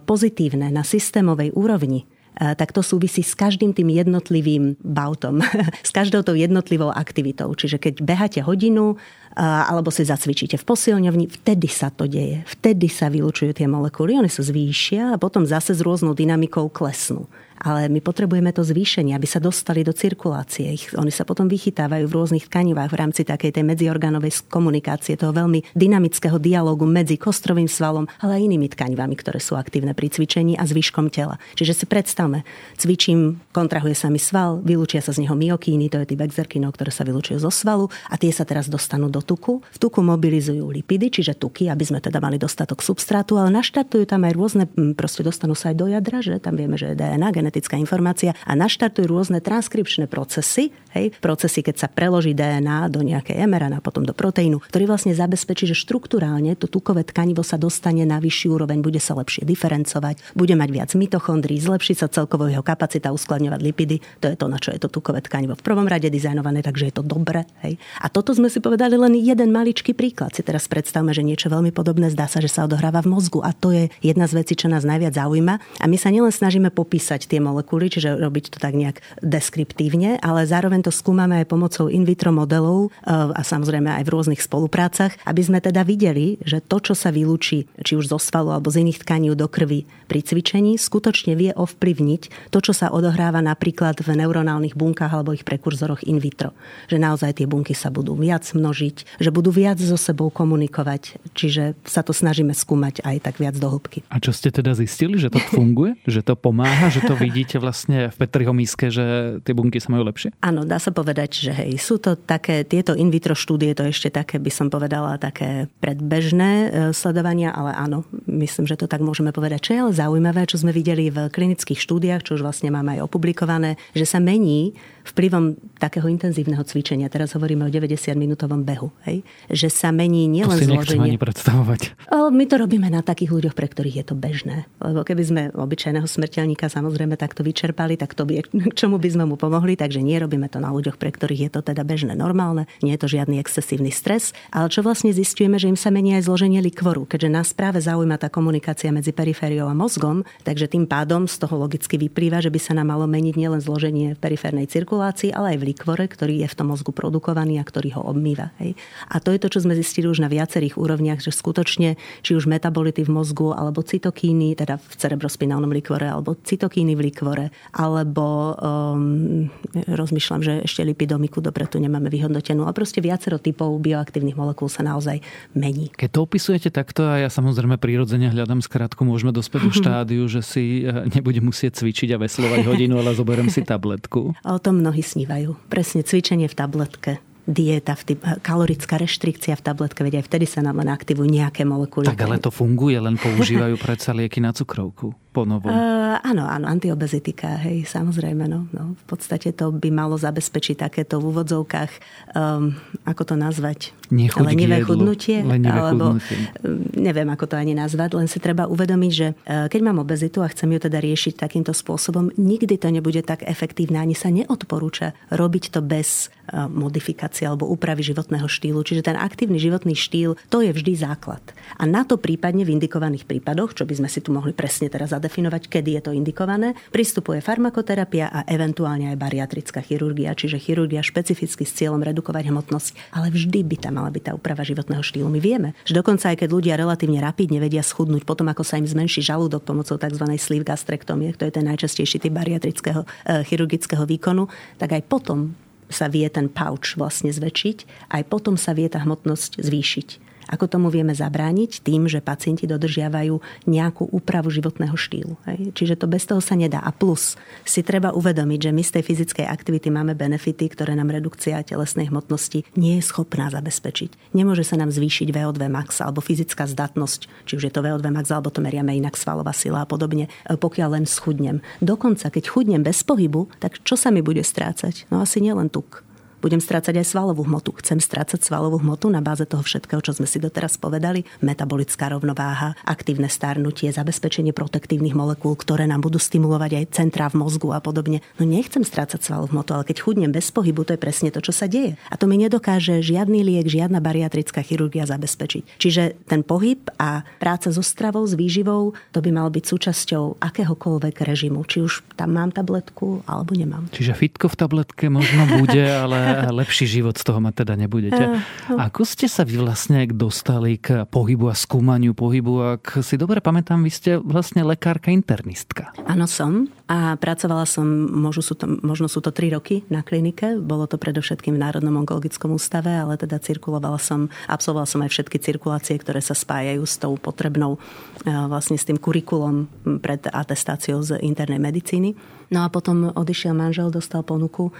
pozitívne na systémovej úrovni, tak to súvisí s každým tým jednotlivým bautom, s každou tou jednotlivou aktivitou. Čiže keď beháte hodinu, e, alebo si zacvičíte v posilňovni, vtedy sa to deje. Vtedy sa vylúčujú tie molekuly, one sa zvýšia a potom zase s rôznou dynamikou klesnú ale my potrebujeme to zvýšenie, aby sa dostali do cirkulácie. Ich, oni sa potom vychytávajú v rôznych tkanivách v rámci takej tej medziorganovej komunikácie, toho veľmi dynamického dialogu medzi kostrovým svalom, ale aj inými tkanivami, ktoré sú aktívne pri cvičení a zvyškom tela. Čiže si predstavme, cvičím, kontrahuje sa mi sval, vylúčia sa z neho myokíny, to je typ exerkinov, ktoré sa vylúčujú zo svalu a tie sa teraz dostanú do tuku. V tuku mobilizujú lipidy, čiže tuky, aby sme teda mali dostatok substrátu, ale naštartujú tam aj rôzne, proste dostanú sa aj do jadra, že tam vieme, že je DNA, genetická informácia a naštartujú rôzne transkripčné procesy, hej, procesy, keď sa preloží DNA do nejakej mRNA, potom do proteínu, ktorý vlastne zabezpečí, že štruktúrálne to tukové tkanivo sa dostane na vyšší úroveň, bude sa lepšie diferencovať, bude mať viac mitochondrií, zlepší sa celkovo jeho kapacita uskladňovať lipidy. To je to, na čo je to tukové tkanivo v prvom rade dizajnované, takže je to dobre. Hej. A toto sme si povedali len jeden maličký príklad. Si teraz predstavme, že niečo veľmi podobné zdá sa, že sa odohráva v mozgu a to je jedna z vecí, čo nás najviac zaujíma. A my sa nielen snažíme popísať tie tie molekuly, čiže robiť to tak nejak deskriptívne, ale zároveň to skúmame aj pomocou in vitro modelov e, a samozrejme aj v rôznych spoluprácach, aby sme teda videli, že to, čo sa vylúči či už zo svalu alebo z iných tkaní do krvi pri cvičení, skutočne vie ovplyvniť to, čo sa odohráva napríklad v neuronálnych bunkách alebo ich prekurzoroch in vitro. Že naozaj tie bunky sa budú viac množiť, že budú viac so sebou komunikovať, čiže sa to snažíme skúmať aj tak viac do hĺbky. A čo ste teda zistili, že to funguje? že to pomáha, že to vidíte vlastne v Petriho míske, že tie bunky sa majú lepšie? Áno, dá sa povedať, že hej, sú to také, tieto in vitro štúdie, to ešte také, by som povedala, také predbežné e, sledovania, ale áno, myslím, že to tak môžeme povedať. Čo je ale zaujímavé, čo sme videli v klinických štúdiách, čo už vlastne máme aj opublikované, že sa mení vplyvom takého intenzívneho cvičenia, teraz hovoríme o 90-minútovom behu, hej, že sa mení nielen to si zloženie. ani predstavovať. My to robíme na takých ľuďoch, pre ktorých je to bežné. Lebo keby sme obyčajného smrteľníka samozrejme takto vyčerpali, tak to by, k čomu by sme mu pomohli, takže nie robíme to na ľuďoch, pre ktorých je to teda bežné, normálne, nie je to žiadny excesívny stres, ale čo vlastne zistujeme, že im sa mení aj zloženie likvoru, keďže nás práve zaujíma tá komunikácia medzi perifériou a mozgom, takže tým pádom z toho logicky vyplýva, že by sa nám malo meniť nielen zloženie periférnej cirkulácii, ale aj v likvore, ktorý je v tom mozgu produkovaný a ktorý ho obmýva. Hej. A to je to, čo sme zistili už na viacerých úrovniach, že skutočne či už metabolity v mozgu, alebo cytokíny, teda v cerebrospinálnom likvore, alebo cytokíny v likvore, alebo um, rozmýšľam, že ešte lipidomiku, dobre, tu nemáme vyhodnotenú, ale proste viacero typov bioaktívnych molekúl sa naozaj mení. Keď to opisujete takto a ja samozrejme prirodzene hľadám skrátku, môžeme dospieť do štádiu, že si eh, nebudem musieť cvičiť a veslovať hodinu, ale zoberiem si tabletku. O tom mnohí snívajú. Presne cvičenie v tabletke dieta, kalorická reštrikcia v tabletke, veď aj vtedy sa nám len aktivujú nejaké molekuly. Tak ale to funguje, len používajú predsa lieky na cukrovku po novom. Uh, áno, áno, antiobezitika, hej, samozrejme. No, no, v podstate to by malo zabezpečiť takéto v úvodzovkách, um, ako to nazvať? Nechuť lenivé chudnutie? Lenivé alebo chudnutie. neviem, ako to ani nazvať, len si treba uvedomiť, že uh, keď mám obezitu a chcem ju teda riešiť takýmto spôsobom, nikdy to nebude tak efektívne, ani sa neodporúča robiť to bez uh, modifikácie alebo úpravy životného štýlu. Čiže ten aktívny životný štýl, to je vždy základ. A na to prípadne v indikovaných prípadoch, čo by sme si tu mohli presne teraz zadefinovať, kedy je to indikované. Pristupuje farmakoterapia a eventuálne aj bariatrická chirurgia, čiže chirurgia špecificky s cieľom redukovať hmotnosť, ale vždy by tam mala byť tá úprava životného štýlu. My vieme, že dokonca aj keď ľudia relatívne rapidne vedia schudnúť potom, ako sa im zmenší žalúdok pomocou tzv. sleeve gastrektomie, to je ten najčastejší typ bariatrického e, chirurgického výkonu, tak aj potom sa vie ten pouch vlastne zväčšiť, aj potom sa vie tá hmotnosť zvýšiť. Ako tomu vieme zabrániť? Tým, že pacienti dodržiavajú nejakú úpravu životného štýlu. Hej? Čiže to bez toho sa nedá. A plus si treba uvedomiť, že my z tej fyzickej aktivity máme benefity, ktoré nám redukcia telesnej hmotnosti nie je schopná zabezpečiť. Nemôže sa nám zvýšiť VO2 max alebo fyzická zdatnosť, či už je to VO2 max alebo to meriame inak svalová sila a podobne, pokiaľ len schudnem. Dokonca, keď chudnem bez pohybu, tak čo sa mi bude strácať? No asi nielen tuk budem strácať aj svalovú hmotu. Chcem strácať svalovú hmotu na báze toho všetkého, čo sme si doteraz povedali. Metabolická rovnováha, aktívne starnutie, zabezpečenie protektívnych molekúl, ktoré nám budú stimulovať aj centrá v mozgu a podobne. No nechcem strácať svalovú hmotu, ale keď chudnem bez pohybu, to je presne to, čo sa deje. A to mi nedokáže žiadny liek, žiadna bariatrická chirurgia zabezpečiť. Čiže ten pohyb a práca so stravou, s výživou, to by malo byť súčasťou akéhokoľvek režimu. Či už tam mám tabletku, alebo nemám. Čiže fitko v tabletke možno bude, ale lepší život z toho mať teda nebudete. Ako ste sa vy vlastne dostali k pohybu a skúmaniu pohybu? Ak si dobre pamätám, vy ste vlastne lekárka internistka. Áno, som. A pracovala som, možno sú, to, možno sú to tri roky na klinike. Bolo to predovšetkým v Národnom onkologickom ústave, ale teda cirkulovala som, absolvovala som aj všetky cirkulácie, ktoré sa spájajú s tou potrebnou, vlastne s tým kurikulom pred atestáciou z internej medicíny. No a potom odišiel manžel, dostal ponuku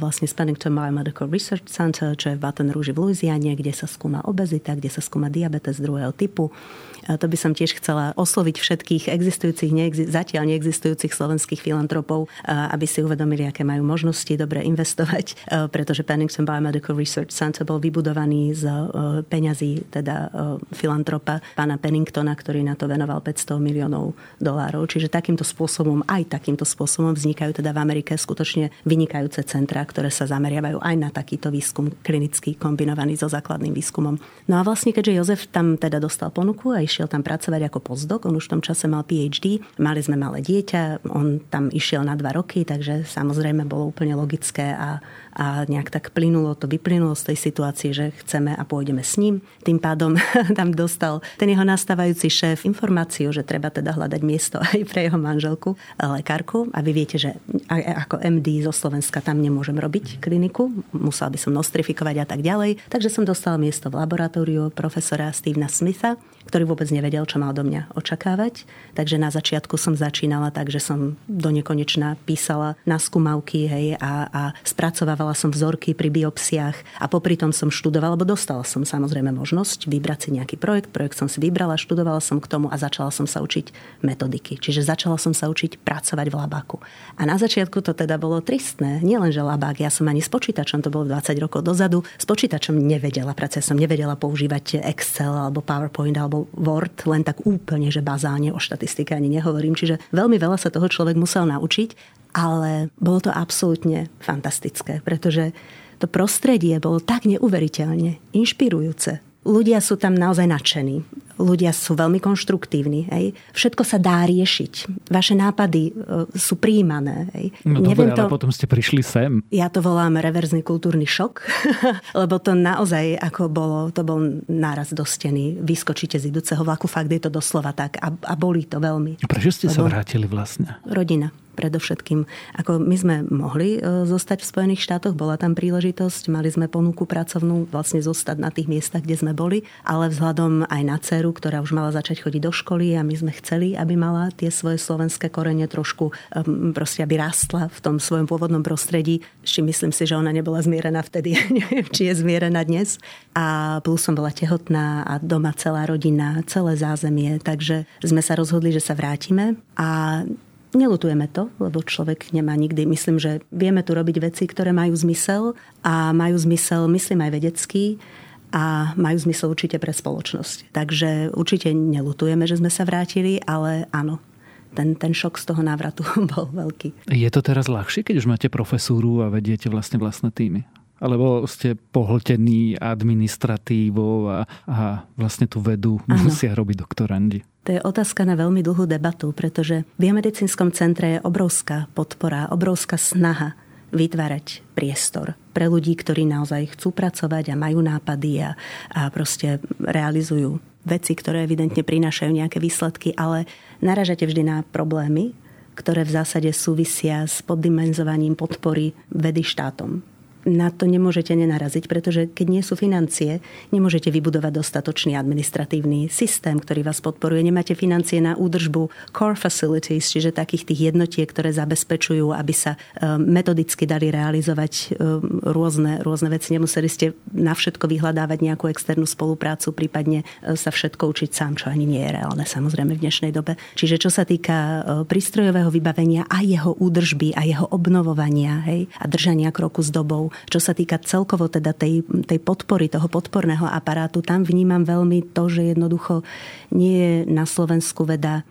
vlastne z Pennington Biomedical Research Center, čo je v Baton Rouge v Louisiane, kde sa skúma obezita, kde sa skúma diabetes druhého typu. To by som tiež chcela osloviť všetkých existujúcich, neexi- zatiaľ neexistujúcich slovenských filantropov, aby si uvedomili, aké majú možnosti dobre investovať, pretože Pennington Biomedical Research Center bol vybudovaný z peňazí teda filantropa pána Penningtona, ktorý na to venoval 500 miliónov dolárov. Čiže takýmto spôsobom, aj takýmto spôsobom vznikajú teda v Amerike skutočne vynikajúce centra, ktoré sa zameriavajú aj na takýto výskum klinický kombinovaný so základným výskumom. No a vlastne, keďže Jozef tam teda dostal ponuku a išiel tam pracovať ako postdoc, on už v tom čase mal PhD, mali sme malé dieťa, on tam išiel na dva roky, takže samozrejme bolo úplne logické a, a nejak tak plynulo to, vyplynulo z tej situácie, že chceme a pôjdeme s ním. Tým pádom tam dostal ten jeho nastávajúci šéf informáciu, že treba teda hľadať miesto aj pre jeho manželku, lekárku. A vy viete, že ako MD zo Slovenska tam nemôžem robiť kliniku, musela by som nostrifikovať a tak ďalej. Takže som dostala miesto v laboratóriu profesora Stevena Smitha, ktorý vôbec nevedel, čo mal do mňa očakávať. Takže na začiatku som začínala tak, že som do nekonečna písala na skúmavky hej, a, a spracovávala som vzorky pri biopsiách a popri tom som študovala, lebo dostala som samozrejme možnosť vybrať si nejaký projekt. Projekt som si vybrala, študovala som k tomu a začala som sa učiť metodiky. Čiže začala som sa učiť pracovať v labáku. A na začiatku to teda bolo tristné. Nielen, že labák, ja som ani s počítačom, to bolo 20 rokov dozadu, s počítačom nevedela pracovať, som nevedela používať Excel alebo PowerPoint alebo Word len tak úplne, že bazálne o štatistike ani nehovorím. Čiže veľmi veľa sa toho človek musel naučiť, ale bolo to absolútne fantastické, pretože to prostredie bolo tak neuveriteľne inšpirujúce. Ľudia sú tam naozaj nadšení ľudia sú veľmi konštruktívni. Hej. Všetko sa dá riešiť. Vaše nápady e, sú príjmané. Hej. No Neviem dobre, to, ale potom ste prišli sem. Ja to volám reverzný kultúrny šok, lebo to naozaj ako bolo, to bol náraz do steny. Vyskočíte z idúceho vlaku, fakt je to doslova tak a, a bolí to veľmi. Prečo ste lebo sa vrátili vlastne? Rodina predovšetkým. Ako my sme mohli e, zostať v Spojených štátoch, bola tam príležitosť, mali sme ponuku pracovnú vlastne zostať na tých miestach, kde sme boli, ale vzhľadom aj na dceru, ktorá už mala začať chodiť do školy a my sme chceli, aby mala tie svoje slovenské korene trošku proste, aby rástla v tom svojom pôvodnom prostredí. Ešte myslím si, že ona nebola zmierená vtedy, neviem, či je zmierená dnes. A plus som bola tehotná a doma celá rodina, celé zázemie, takže sme sa rozhodli, že sa vrátime a Nelutujeme to, lebo človek nemá nikdy. Myslím, že vieme tu robiť veci, ktoré majú zmysel a majú zmysel, myslím, aj vedecký a majú zmysel určite pre spoločnosť. Takže určite nelutujeme, že sme sa vrátili, ale áno, ten, ten šok z toho návratu bol veľký. Je to teraz ľahšie, keď už máte profesúru a vediete vlastne vlastné týmy? Alebo ste pohltení administratívou a, a vlastne tú vedu ano. musia robiť doktorandi? To je otázka na veľmi dlhú debatu, pretože v biomedicínskom centre je obrovská podpora, obrovská snaha vytvárať priestor pre ľudí, ktorí naozaj chcú pracovať a majú nápady a, a proste realizujú veci, ktoré evidentne prinášajú nejaké výsledky, ale naražate vždy na problémy, ktoré v zásade súvisia s poddimenzovaním podpory vedy štátom na to nemôžete nenaraziť, pretože keď nie sú financie, nemôžete vybudovať dostatočný administratívny systém, ktorý vás podporuje. Nemáte financie na údržbu core facilities, čiže takých tých jednotiek, ktoré zabezpečujú, aby sa um, metodicky dali realizovať um, rôzne, rôzne veci. Nemuseli ste na všetko vyhľadávať nejakú externú spoluprácu, prípadne uh, sa všetko učiť sám, čo ani nie je reálne samozrejme v dnešnej dobe. Čiže čo sa týka prístrojového vybavenia a jeho údržby a jeho obnovovania hej, a držania kroku s dobou, čo sa týka celkovo teda tej, tej podpory, toho podporného aparátu, tam vnímam veľmi to, že jednoducho nie je na Slovensku veda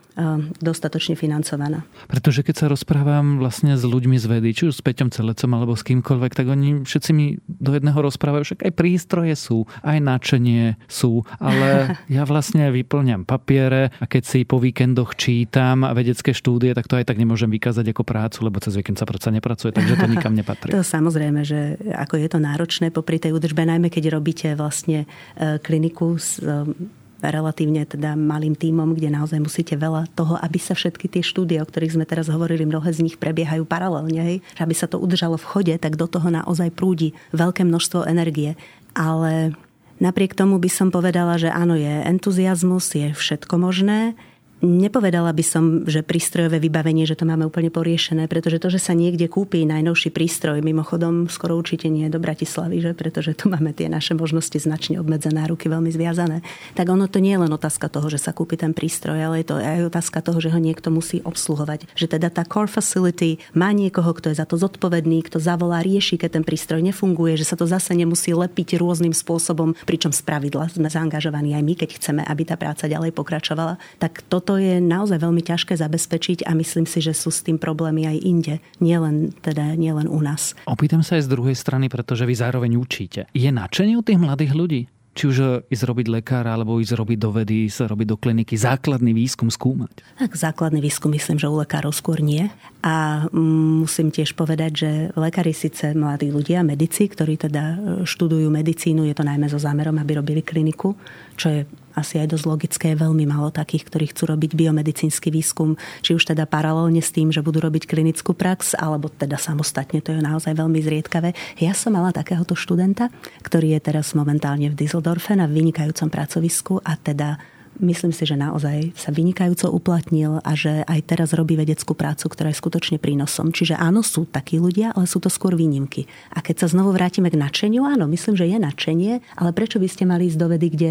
dostatočne financovaná. Pretože keď sa rozprávam vlastne s ľuďmi z vedy, či už s Peťom Celecom alebo s kýmkoľvek, tak oni všetci mi do jedného rozprávajú, však aj prístroje sú, aj načenie sú, ale ja vlastne vyplňam papiere a keď si po víkendoch čítam vedecké štúdie, tak to aj tak nemôžem vykázať ako prácu, lebo cez víkend sa predsa nepracuje, takže to nikam nepatrí. to samozrejme, že ako je to náročné popri tej údržbe, najmä keď robíte vlastne e, kliniku s e, relatívne teda malým tímom, kde naozaj musíte veľa toho, aby sa všetky tie štúdie, o ktorých sme teraz hovorili, mnohé z nich prebiehajú paralelne, hej? aby sa to udržalo v chode, tak do toho naozaj prúdi veľké množstvo energie. Ale napriek tomu by som povedala, že áno, je entuziasmus, je všetko možné, Nepovedala by som, že prístrojové vybavenie, že to máme úplne poriešené, pretože to, že sa niekde kúpi najnovší prístroj, mimochodom skoro určite nie do Bratislavy, že? pretože tu máme tie naše možnosti značne obmedzené, ruky veľmi zviazané, tak ono to nie je len otázka toho, že sa kúpi ten prístroj, ale je to aj otázka toho, že ho niekto musí obsluhovať. Že teda tá core facility má niekoho, kto je za to zodpovedný, kto zavolá, rieši, keď ten prístroj nefunguje, že sa to zase nemusí lepiť rôznym spôsobom, pričom z pravidla sme zaangažovaní aj my, keď chceme, aby tá práca ďalej pokračovala. Tak to toto je naozaj veľmi ťažké zabezpečiť a myslím si, že sú s tým problémy aj inde, nielen, teda, nielen u nás. Opýtam sa aj z druhej strany, pretože vy zároveň učíte. Je nadšenie u tých mladých ľudí? či už ísť robiť lekára, alebo ísť robiť do vedy, ísť robiť do kliniky, základný výskum skúmať? Tak základný výskum myslím, že u lekárov skôr nie. A musím tiež povedať, že lekári síce mladí ľudia, medici, ktorí teda študujú medicínu, je to najmä so zámerom, aby robili kliniku, čo je asi aj dosť logické, veľmi málo takých, ktorí chcú robiť biomedicínsky výskum, či už teda paralelne s tým, že budú robiť klinickú prax, alebo teda samostatne, to je naozaj veľmi zriedkavé. Ja som mala takéhoto študenta, ktorý je teraz momentálne v Düsseldorfe na vynikajúcom pracovisku a teda myslím si, že naozaj sa vynikajúco uplatnil a že aj teraz robí vedeckú prácu, ktorá je skutočne prínosom. Čiže áno, sú takí ľudia, ale sú to skôr výnimky. A keď sa znovu vrátime k nadšeniu, áno, myslím, že je nadšenie, ale prečo by ste mali ísť do vedy, kde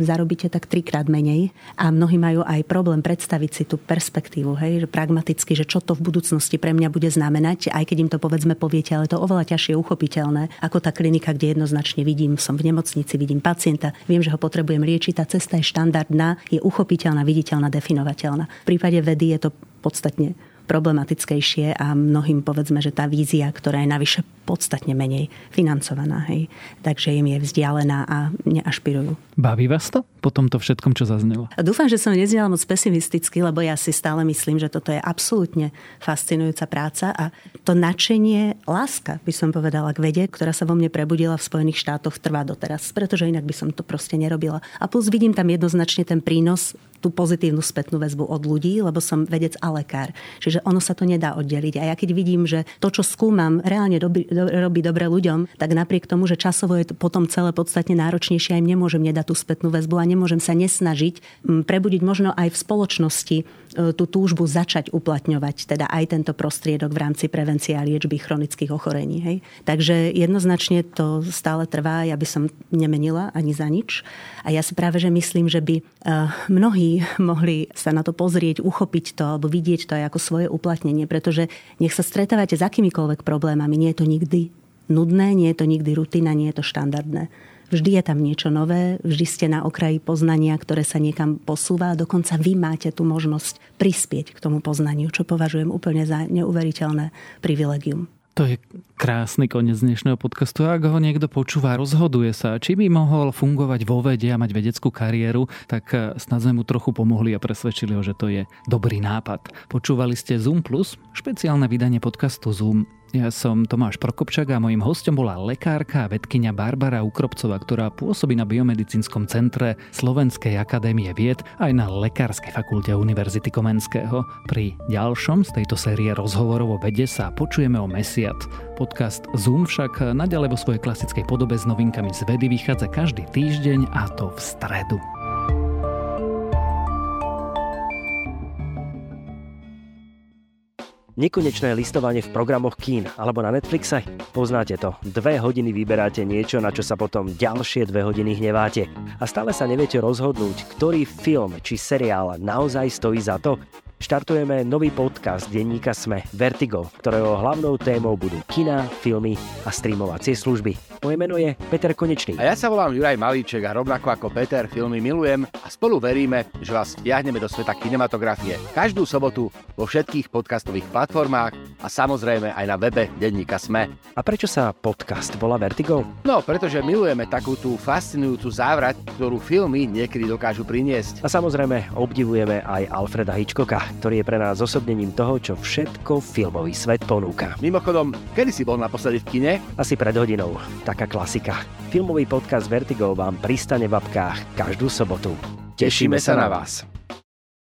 zarobíte tak trikrát menej a mnohí majú aj problém predstaviť si tú perspektívu, hej, že pragmaticky, že čo to v budúcnosti pre mňa bude znamenať, aj keď im to povedzme poviete, ale to oveľa ťažšie uchopiteľné, ako tá klinika, kde jednoznačne vidím, som v nemocnici, vidím pacienta, viem, že ho potrebujem liečiť, tá cesta je štandardná je uchopiteľná, viditeľná, definovateľná. V prípade vedy je to podstatne problematickejšie a mnohým povedzme, že tá vízia, ktorá je navyše podstatne menej financovaná, hej. takže im je vzdialená a neašpirujú. Baví vás to po tomto všetkom, čo zaznelo? Dúfam, že som neznela moc pesimisticky, lebo ja si stále myslím, že toto je absolútne fascinujúca práca a to nadšenie, láska, by som povedala, k vede, ktorá sa vo mne prebudila v Spojených štátoch, trvá doteraz, pretože inak by som to proste nerobila. A plus vidím tam jednoznačne ten prínos tú pozitívnu spätnú väzbu od ľudí, lebo som vedec a lekár. Čiže ono sa to nedá oddeliť. A ja keď vidím, že to, čo skúmam, reálne doby, do, robí dobre ľuďom, tak napriek tomu, že časovo je to potom celé podstatne náročnejšie, aj nemôžem nedať tú spätnú väzbu a nemôžem sa nesnažiť prebudiť možno aj v spoločnosti E, tú túžbu začať uplatňovať teda aj tento prostriedok v rámci prevencie a liečby chronických ochorení. Hej. Takže jednoznačne to stále trvá, ja by som nemenila ani za nič. A ja si práve, že myslím, že by e, mohli sa na to pozrieť, uchopiť to alebo vidieť to aj ako svoje uplatnenie, pretože nech sa stretávate s akýmikoľvek problémami, nie je to nikdy nudné, nie je to nikdy rutina, nie je to štandardné. Vždy je tam niečo nové, vždy ste na okraji poznania, ktoré sa niekam posúva a dokonca vy máte tú možnosť prispieť k tomu poznaniu, čo považujem úplne za neuveriteľné privilegium. To je krásny koniec dnešného podcastu. Ak ho niekto počúva, rozhoduje sa, či by mohol fungovať vo vede a mať vedeckú kariéru, tak eh, snad sme mu trochu pomohli a presvedčili ho, že to je dobrý nápad. Počúvali ste Zoom Plus, špeciálne vydanie podcastu Zoom Ja som Tomáš Prokopčak a mojím hostom bola lekárka a vedkynia Barbara Ukropcová, ktorá pôsobí na Biomedicínskom centre Slovenskej akadémie vied aj na Lekárskej fakulte Univerzity Komenského. Pri ďalšom z tejto série rozhovorov o vede sa počujeme o mesiac. Podcast Zoom však naďalej vo svojej klasickej podobe s novinkami z vedy vychádza každý týždeň a to v stredu. Nekonečné listovanie v programoch kín alebo na Netflixe? Poznáte to. Dve hodiny vyberáte niečo, na čo sa potom ďalšie dve hodiny hneváte. A stále sa neviete rozhodnúť, ktorý film či seriál naozaj stojí za to? Štartujeme nový podcast denníka Sme Vertigo, ktorého hlavnou témou budú kina, filmy a streamovacie služby. Moje meno je Peter Konečný. A ja sa volám Juraj Malíček a rovnako ako Peter filmy milujem a spolu veríme, že vás vtiahneme do sveta kinematografie. Každú sobotu vo všetkých podcastových platformách a samozrejme aj na webe denníka Sme. A prečo sa podcast volá Vertigo? No, pretože milujeme takú tú fascinujúcu závrať, ktorú filmy niekedy dokážu priniesť. A samozrejme obdivujeme aj Alfreda Hitchcocka, ktorý je pre nás osobnením toho, čo všetko filmový svet ponúka. Mimochodom, kedy si bol naposledy v kine? Asi pred hodinou. Taká klasika. Filmový podcast Vertigo vám pristane v apkách každú sobotu. Tešíme sa na vás.